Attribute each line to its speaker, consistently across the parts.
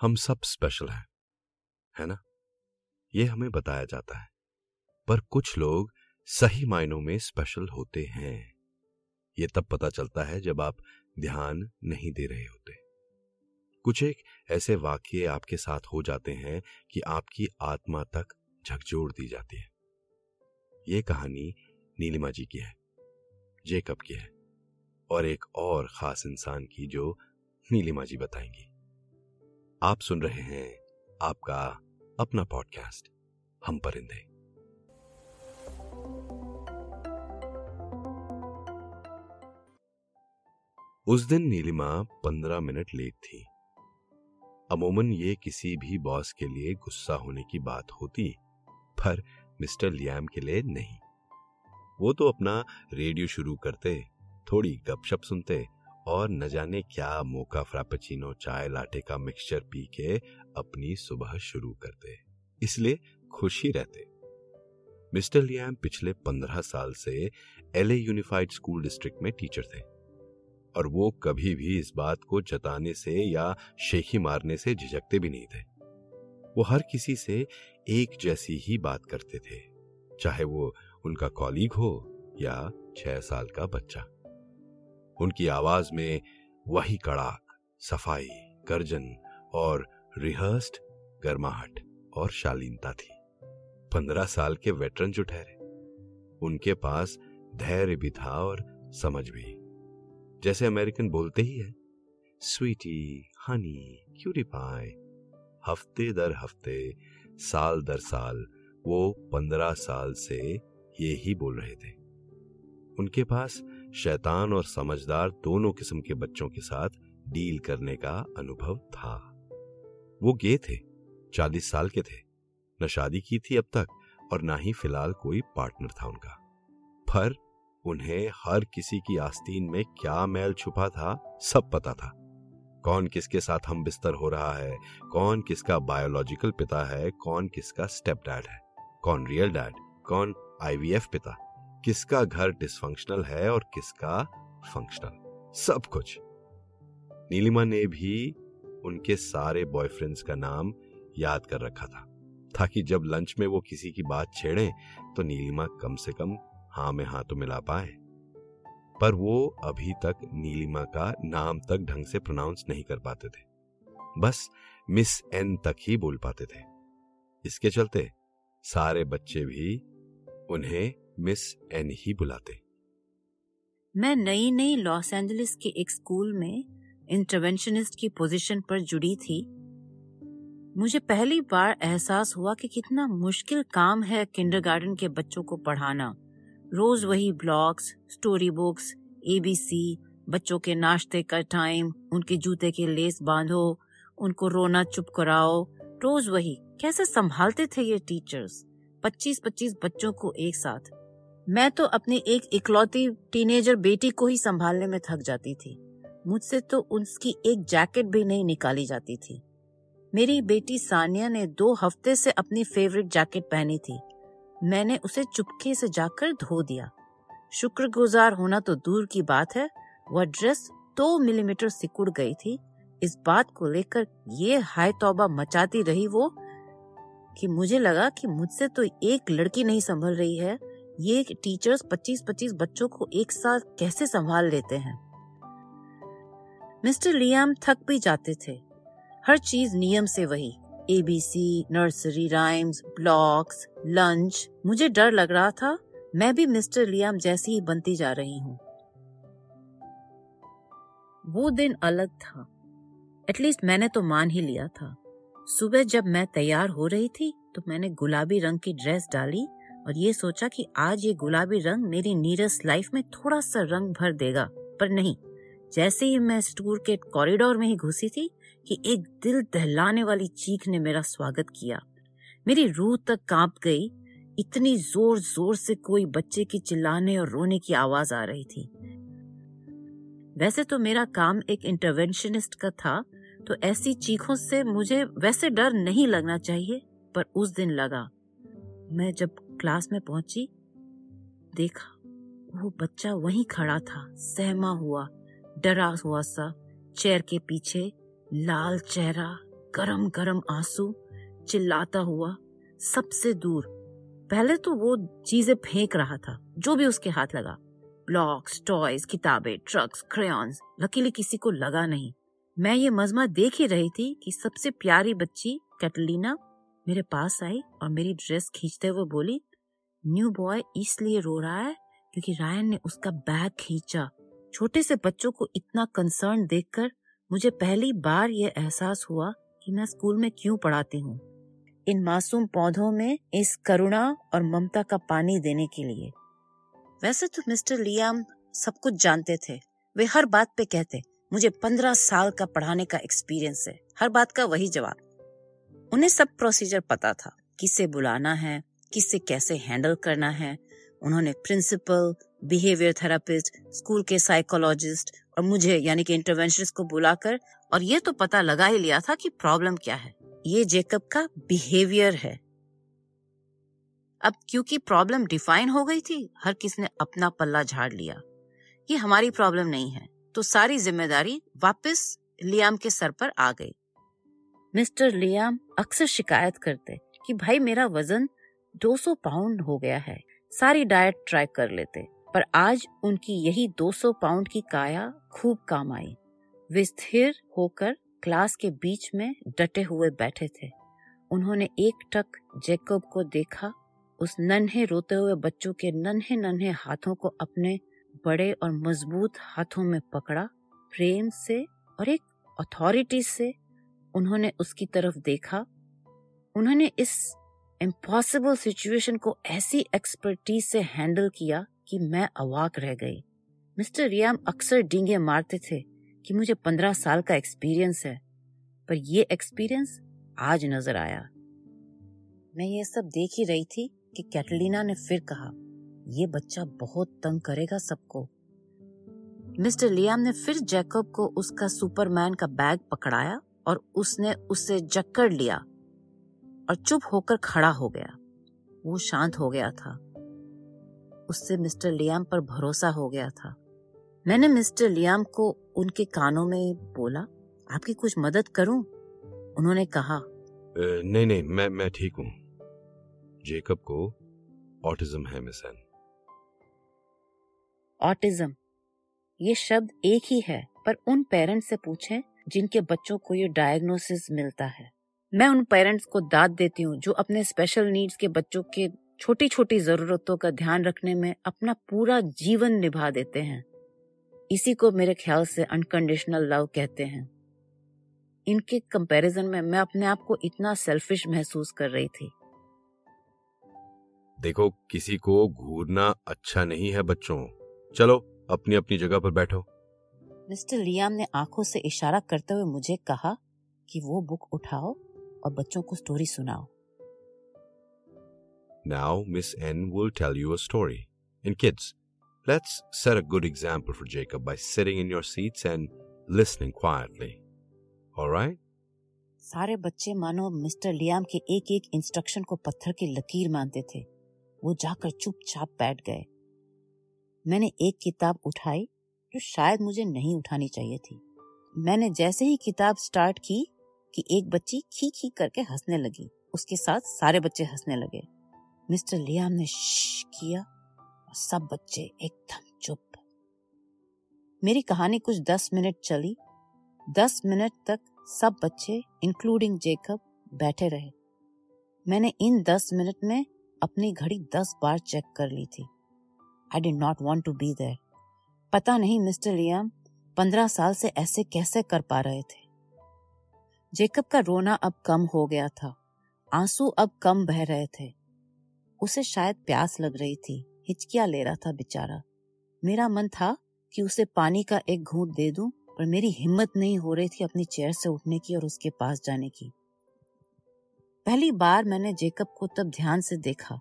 Speaker 1: हम सब स्पेशल हैं, है ना? ये हमें बताया जाता है। पर कुछ लोग सही मायनों में स्पेशल होते हैं। ये तब पता चलता है जब आप ध्यान नहीं दे रहे होते। कुछ एक ऐसे वाक्य आपके साथ हो जाते हैं कि आपकी आत्मा तक झकझोर दी जाती है। ये कहानी नीलिमा जी की है, जेकब की है, और एक और खास इंसान की जो नीलिमा जी बताएँगी। आप सुन रहे हैं आपका अपना पॉडकास्ट हम परिंदे। उस दिन नीलिमा पंद्रह मिनट लेट थी। अमूमन ये किसी भी बॉस के लिए गुस्सा होने की बात होती, पर मिस्टर लियाम के लिए नहीं। वो तो अपना रेडियो शुरू करते, थोड़ी गपशप सुनते और न जाने क्या मोका फ्रापेचिनो चाय लाटे का मिक्सचर पी के अपनी सुबह शुरू करते, इसलिए खुश ही रहते। मिस्टर लियाम पिछले पंद्रह साल से एलए यूनिफाइड स्कूल डिस्ट्रिक्ट में टीचर थे, और वो कभी भी इस बात को जताने से या शेखी मारने से झिझकते भी नहीं थे। वो हर किसी से एक जैसी ही बात करते थे, चाहे वो उनका कॉलीग हो या छह साल का बच्चा। उनकी आवाज़ में वही कड़ाक, सफ़ाई, गर्जन और रिहर्स्ड गर्माहट और शालीनता थी। पंद्रह साल के वेटरन जो ठहरे, उनके पास धैर्य भी था और समझ भी। जैसे अमेरिकन बोलते ही है, स्वीटी, हनी क्यूरी पाए हफ़्ते दर हफ़्ते, साल दर साल, वो पंद्रह साल से ये ही बोल रहे थे। उनके पास शैतान और समझदार दोनों किस्म के बच्चों के साथ डील करने का अनुभव था। वो गे थे, चालीस साल के थे। न शादी की थी अब तक और ना ही फ़िलहाल कोई पार्टनर था उनका। पर उन्हें हर किसी की आस्तीन में क्या मैल छुपा था, सब पता था। कौन किसके साथ हम बिस्तर हो रहा है, कौन किसका बायोलॉजिकल पिता है, कौन किसका स्टेप डैड है, कौन रियल डैड कौन आईवीएफ पिता। किसका घर डिसफंक्शनल है और किसका फंक्शनल सब कुछ। नीलिमा ने भी उनके सारे बॉयफ्रेंड्स का नाम याद कर रखा था, ताकि जब लंच में वो किसी की बात छेड़े तो नीलिमा कम से कम हाँ में हाँ तो मिला पाए। पर वो अभी तक नीलिमा का नाम तक ढंग से प्रोनाउंस नहीं कर पाते थे। बस मिस एन तक ही बोल पाते थे। इसके चलते सारे बच्चे भी उन्हें मिस एन ही बुलाते।
Speaker 2: मैं नई नई लॉस एंजलिस के एक स्कूल में इंटरवेंशनिस्ट की पोजीशन पर जुड़ी थी। मुझे पहली बार एहसास हुआ कि कितना मुश्किल काम है किंडरगार्टन के बच्चों को पढ़ाना। रोज वही ब्लॉग्स स्टोरी बुक्स एबीसी बच्चों के नाश्ते का टाइम, उनके जूते के लेस बांधो, उनको रोना चुप कराओ। रोज वही, कैसे संभालते थे ये टीचर्स? पच्चीस पच्चीस बच्चों को एक साथ। मैं तो अपनी एक इकलौती टीनेजर बेटी को ही संभालने में थक जाती थी। मुझसे तो उसकी एक जैकेट भी नहीं निकाली जाती थी। मेरी बेटी सानिया ने दो हफ़्ते से अपनी फेवरेट जैकेट पहनी थी। मैंने उसे चुपके से जाकर धो दिया। शुक्रगुजार होना तो दूर की बात है। वह ड्रेस दो मिलीमीटर सिकुड़ गई थी। इस बात को लेकर ये हाय तौबा मचाती रही वो कि मुझे लगा कि मुझसे तो एक लड़की नहीं संभल रही है। ये टीचर्स 25-25 बच्चों को एक साथ कैसे संभाल लेते हैं? मिस्टर लियाम थक भी जाते थे। हर चीज़ नियम से वही। ABC nursery rhymes blocks lunch मुझे डर लग रहा था, मैं भी मिस्टर लियाम जैसी ही बनती जा रही हूँ। वो दिन अलग था। एटलीस्ट मैंने तो मान ही लिया था। सुबह जब मैं तैयार हो रही थी तो मैंने गुलाबी रंग की ड्रेस डाली और ये सोचा कि आज ये गुलाबी रंग मेरी नीरस लाइफ में थोड़ा सा रंग भर देगा, पर नहीं। जैसे ही मैं स्टूर के कॉरिडोर में ही घुसी थी कि एक दिल दहलाने वाली चीख ने मेरा स्वागत किया। मेरी रूह तक काँप गई, इतनी ज़ोर ज़ोर से कोई बच्चे की चिल्लाने और रोने की आवाज़ आ रही थी। वैसे तो मेरा काम एक इंटरवेंशनिस्ट का था तो ऐसी चीखों से मुझे वैसे डर नहीं लगना चाहिए, पर उस दिन लगा। मैं जब क्लास में पहुँची। देखा, वो बच्चा वहीं खड़ा था, सहमा हुआ, डरा हुआ सा, चेयर के पीछे लाल चेहरा गरम गरम आँसू, चिल्लाता हुआ, सबसे दूर। पहले तो वो चीज़ें फेंक रहा था, जो भी उसके हाथ लगा। ब्लॉक्स टॉयज किताबें ट्रक्स क्रेयॉन्स लकीली किसी को लगा नहीं। मैं ये मजमा देख ही रही थी कि सबसे प्यारी बच्ची कैटलीना मेरे पास आई और मेरी ड्रेस खींचते हुए बोली न्यू बॉय इसलिए रो रहा है क्योंकि रायन ने उसका बैग खींचा। छोटे से बच्चों को इतना कंसर्न देखकर मुझे पहली बार ये एहसास हुआ कि मैं स्कूल में क्यों पढ़ाती हूँ। इन मासूम पौधों में इस करुणा और ममता का पानी देने के लिए। वैसे तो मिस्टर लियाम सब कुछ जानते थे। वे हर बात पे कहते, मुझे पंद्रह साल का पढ़ाने का एक्सपीरियंस है। हर बात का वही जवाब। उन्हें सब प्रोसीजर पता था, किसे बुलाना है किसे कैसे हैंडल करना है। उन्होंने प्रिंसिपल, बिहेवियर थेरापिस्ट, स्कूल के साइकोलॉजिस्ट और मुझे, यानी कि इंटरवेंशनिस्ट को बुलाकर, और ये तो पता लगा ही लिया था कि प्रॉब्लम क्या है। ये जेकब का बिहेवियर है। अब क्योंकि प्रॉब्लम डिफाइन हो गई थी, हर किस ने अपना पल्ला झाड़ लिया। ये हमारी प्रॉब्लम नहीं है तो सारी ज़िम्मेदारी वापस लियाम के सर पर आ गई। मिस्टर लियाम अक्सर शिकायत करते कि, भाई मेरा वज़न 200 पाउंड हो गया है। सारी डाइट ट्राई कर लेते, पर आज उनकी यही 200 पाउंड की काया खूब काम आई। वे स्थिर होकर क्लास के बीच में डटे हुए बैठे थे। उन्होंने एक टक जैकब को देखा। उस नन्हे रोते हुए बच्चों के नन्हे नन्हे हाथों को अपने बड़े और मज़बूत हाथों में पकड़ा। प्रेम से और एक अथॉरिटी से उन्होंने उसकी तरफ़ देखा। उन्होंने इस इम्पॉसिबल सिचुएशन को ऐसी एक्सपर्टीज से हैंडल किया कि मैं अवाक रह गई। मिस्टर रियाम अक्सर डींगे मारते थे कि मुझे पंद्रह साल का एक्सपीरियंस है, पर ये एक्सपीरियंस आज नज़र आया। मैं ये सब देख ही रही थी कि कैटलीना ने फिर कहा, ये बच्चा बहुत तंग करेगा सबको। मिस्टर लियाम ने फिर जैकब को उसका सुपरमैन का बैग पकड़ाया और उसने उसे जक्कड़ लिया। और चुप होकर खड़ा हो गया। वो शांत हो गया था। उससे मिस्टर लियाम पर भरोसा हो गया था। मैंने मिस्टर लियाम को उनके कानों में बोला आपकी कुछ मदद करूँ? उन्होंने कहा
Speaker 1: नहीं नहीं मैं मैं ठीक हूँ। जेकब को ऑटिज्म है मिस एन।
Speaker 2: ऑटिज्म? ये शब्द एक ही है पर उन पेरेंट्स से पूछें जिनके बच्चों को ये डायग्नोसिस मिलता है। मैं उन पेरेंट्स को दाद देती हूँ जो अपने स्पेशल नीड्स के बच्चों के छोटी छोटी जरूरतों का ध्यान रखने में अपना पूरा जीवन निभा देते हैं। इसी को मेरे ख्याल से अनकंडीशनल लव कहते हैं। इनके कंपैरिजन में मैं अपने आप को इतना सेल्फिश महसूस कर रही थी।
Speaker 1: देखो किसी को घूरना अच्छा नहीं है बच्चों। चलो अपनी अपनी जगह पर बैठो।
Speaker 2: मिस्टर लियाम ने आँखों से इशारा करते हुए मुझे कहा कि वो बुक उठाओ। और बच्चों को स्टोरी सुनाओ।
Speaker 1: Now Miss Ann will tell you a story in kids let's set a good example for Jacob by sitting in your seats and listening quietly alright
Speaker 2: सारे बच्चे मानो मिस्टर लियाम के एक एक इंस्ट्रक्शन को पत्थर की लकीर मानते थे। वो जाकर चुपचाप बैठ गए। मैंने एक किताब उठाई जो शायद मुझे नहीं उठानी चाहिए थी। मैंने जैसे ही किताब स्टार्ट की कि एक बच्ची खी खी करके हंसने लगी। उसके साथ सारे बच्चे हंसने लगे। मिस्टर लियाम ने किया और सब बच्चे एकदम चुप। मेरी कहानी कुछ दस मिनट चली। दस मिनट तक सब बच्चे इंक्लूडिंग जेकब बैठे रहे। मैंने इन दस मिनट में अपनी घड़ी दस बार चेक कर ली थी। I did not want to be there पता नहीं, मिस्टर लियाम, पंद्रह साल से ऐसे कैसे कर पा रहे थे? जेकब का रोना अब कम हो गया था। आँसू अब कम बह रहे थे। उसे शायद प्यास लग रही थी। हिचकिया ले रहा था बेचारा। मेरा मन था कि उसे पानी का एक घूंट दे दूँ, पर मेरी हिम्मत नहीं हो रही थी अपनी चेयर से उठने की और उसके पास जाने की। पहली बार मैंने जेकब को तब ध्यान से देखा।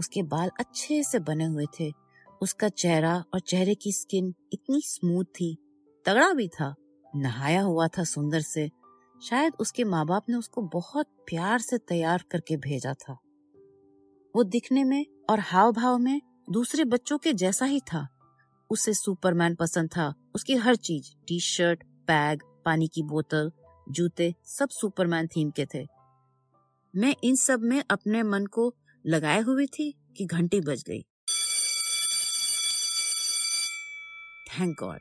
Speaker 2: उसके बाल अच्छे से बने हुए थे। उसका चेहरा और चेहरे की स्किन इतनी स्मूथ थी। तगड़ा भी था। नहाया हुआ था सुंदर से। शायद उसके माँ बाप ने उसको बहुत प्यार से तैयार करके भेजा था। वो दिखने में और हाव भाव में दूसरे बच्चों के जैसा ही था। उसे सुपरमैन पसंद था। उसकी हर चीज़ टी शर्ट बैग, पानी की बोतल, जूते, सब सुपरमैन थीम के थे। मैं इन सब में अपने मन को लगाए हुई थी कि घंटी बज गई। थैंक गॉड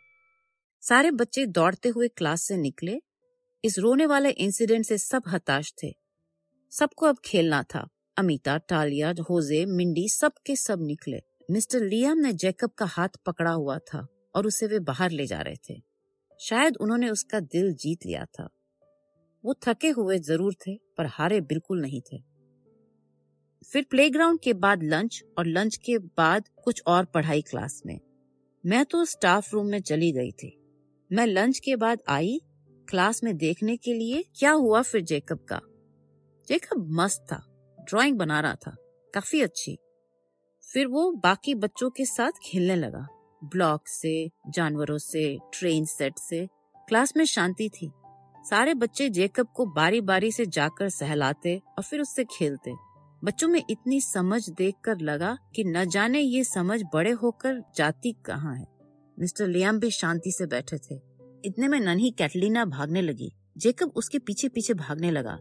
Speaker 2: सारे बच्चे दौड़ते हुए क्लास से निकले इस रोने वाले इंसिडेंट से सब हताश थे। सबको अब खेलना था। अमिता, टालिया, होजे, मिंडी सब के सब निकले। मिस्टर लियाम ने जैकब का हाथ पकड़ा हुआ था और उसे वे बाहर ले जा रहे थे। शायद उन्होंने उसका दिल जीत लिया था। वो थके हुए ज़रूर थे, पर हारे बिल्कुल नहीं थे। फिर प्लेग्राउंड के बाद लंच और लंच के बाद कुछ और पढ़ाई क्लास में। मैं तो स्टाफ रूम में चली गई थी। मैं लंच के बाद आई क्लास में देखने के लिए क्या हुआ फिर जेकब का? जेकब मस्त था, ड्राइंग बना रहा था, काफ़ी अच्छी। फिर वो बाकी बच्चों के साथ खेलने लगा, ब्लॉक से, जानवरों से, ट्रेन सेट से। क्लास में शांति थी। सारे बच्चे जेकब को बारी बारी से जाकर सहलाते और फिर उससे खेलते। बच्चों में इतनी समझ देखकर लगा कि न जाने ये समझ बड़े होकर जाती कहाँ है। मिस्टर लियाम भी शांति से बैठे थे। इतने में नन्ही कैटलीना भागने लगी जेकब उसके पीछे पीछे भागने लगा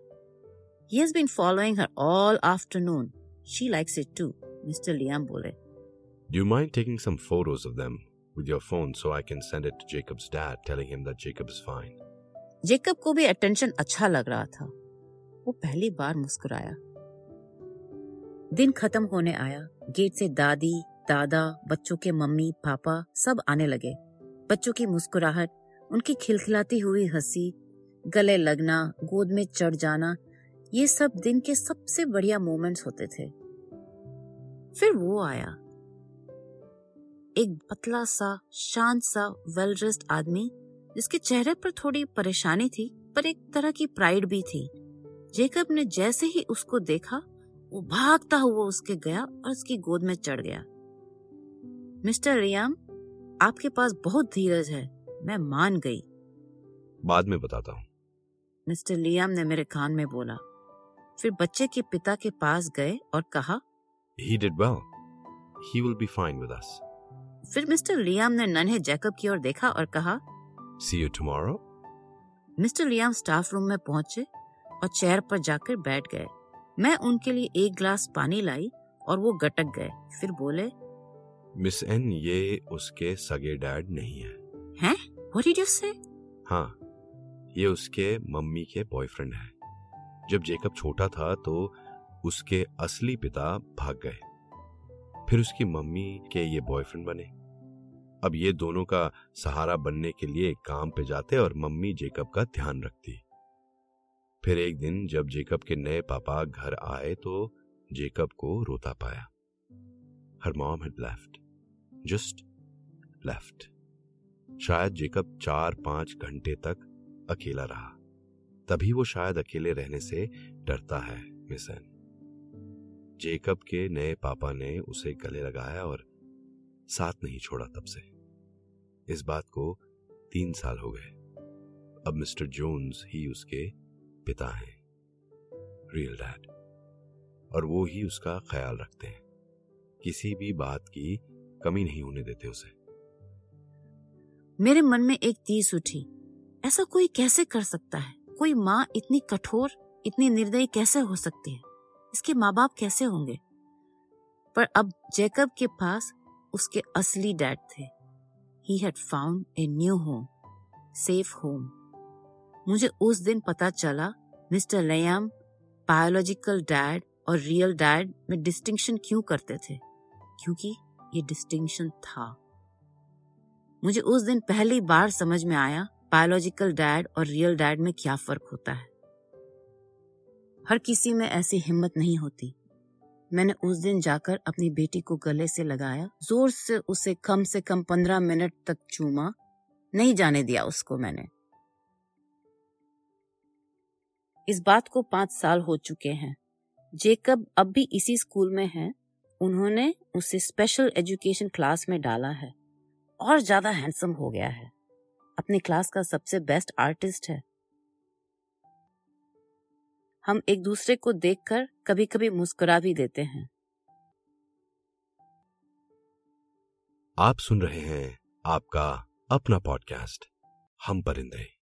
Speaker 2: He has been following her all afternoon. She likes it too, Mr. Liam बोले.
Speaker 1: Do you mind taking some photos of them with your phone so I can send it to Jacob's dad telling him that Jacob is fine?
Speaker 2: Jacob को भी attention अच्छा लग रहा था वो पहली बार मुस्कुराया दिन खत्म होने आया गेट से दादी दादा बच्चों के मम्मी पापा सब आने लगे बच्चों की मुस्कुराहट उनकी खिलखिलाती हुई हँसी, गले लगना, गोद में चढ़ जाना, ये सब दिन के सबसे बढ़िया मोमेंट्स होते थे। फिर वो आया। एक पतला सा, शांत सा वेल ड्रेस्ड आदमी, जिसके चेहरे पर थोड़ी परेशानी थी, पर एक तरह की प्राइड भी थी। जेकब ने जैसे ही उसको देखा, वो भागता हुआ उसके गया और उसकी गोद में चढ़ गया। मिस्टर रियाम, आपके पास बहुत धीरज है। मैं मान गई।
Speaker 1: बाद में बताता हूँ।
Speaker 2: मिस्टर लियाम ने मेरे कान में बोला। फिर बच्चे के पिता के पास गए और कहा
Speaker 1: He did well. He will be fine with us.
Speaker 2: फिर मिस्टर लियाम ने नन्हे जैकब की ओर देखा और कहा
Speaker 1: See you tomorrow.
Speaker 2: Mister Liam staff room में पहुँचे और चेयर पर जाकर बैठ गए। मैं उनके लिए एक ग्लास पानी लाई और वो गटक गए। फिर बोले
Speaker 1: मिस एन ये उसके सगे डैड नहीं है।
Speaker 2: हैं? व्हाट डिड यू से
Speaker 1: हाँ ये उसके मम्मी के बॉयफ्रेंड है। जब जेकब छोटा था तो उसके असली पिता भाग गए। फिर उसकी मम्मी के ये बॉयफ्रेंड बने। अब ये दोनों का सहारा बनने के लिए काम पे जाते और मम्मी जेकब का ध्यान रखती। फिर एक दिन जब जेकब के नए पापा घर आए तो जेकब को रोता पाया। Her mom had left just left शायद जेकब चार पाँच घंटे तक अकेला रहा। तभी वो शायद अकेले रहने से डरता है मिसन जेकब के नए पापा ने उसे गले लगाया और साथ नहीं छोड़ा तब से। इस बात को तीन साल हो गए। अब मिस्टर जोन्स ही उसके पिता हैं, रियल डैड। और वो ही उसका ख्याल रखते हैं। किसी भी बात की कमी नहीं होने देते उसे।
Speaker 2: मेरे मन में एक तीस उठी। ऐसा कोई कैसे कर सकता है? कोई माँ इतनी कठोर, इतनी निर्दयी कैसे हो सकती है? इसके माँ बाप कैसे होंगे? पर अब जैकब के पास उसके असली डैड थे। He had found a new home safe home मुझे उस दिन पता चला, मिस्टर लयाम बायोलॉजिकल डैड और रियल डैड में डिस्टिंक्शन क्यों करते थे? क्योंकि ये डिस्टिंक्शन था। मुझे उस दिन पहली बार समझ में आया बायोलॉजिकल डैड और रियल डैड में क्या फ़र्क होता है। हर किसी में ऐसी हिम्मत नहीं होती। मैंने उस दिन जाकर अपनी बेटी को गले से लगाया, ज़ोर से उसे कम से कम पंद्रह मिनट तक चूमा, नहीं जाने दिया उसको मैंने। इस बात को पाँच साल हो चुके हैं। जेकब अब भी इसी स्कूल में है, उन्होंने उसे स्पेशल एजुकेशन क्लास में डाला है। और ज़्यादा हैंडसम हो गया है। अपनी क्लास का सबसे बेस्ट आर्टिस्ट है। हम एक दूसरे को देखकर कभी कभी मुस्कुरा भी देते हैं।
Speaker 1: आप सुन रहे हैं आपका अपना पॉडकास्ट, हम परिंदे।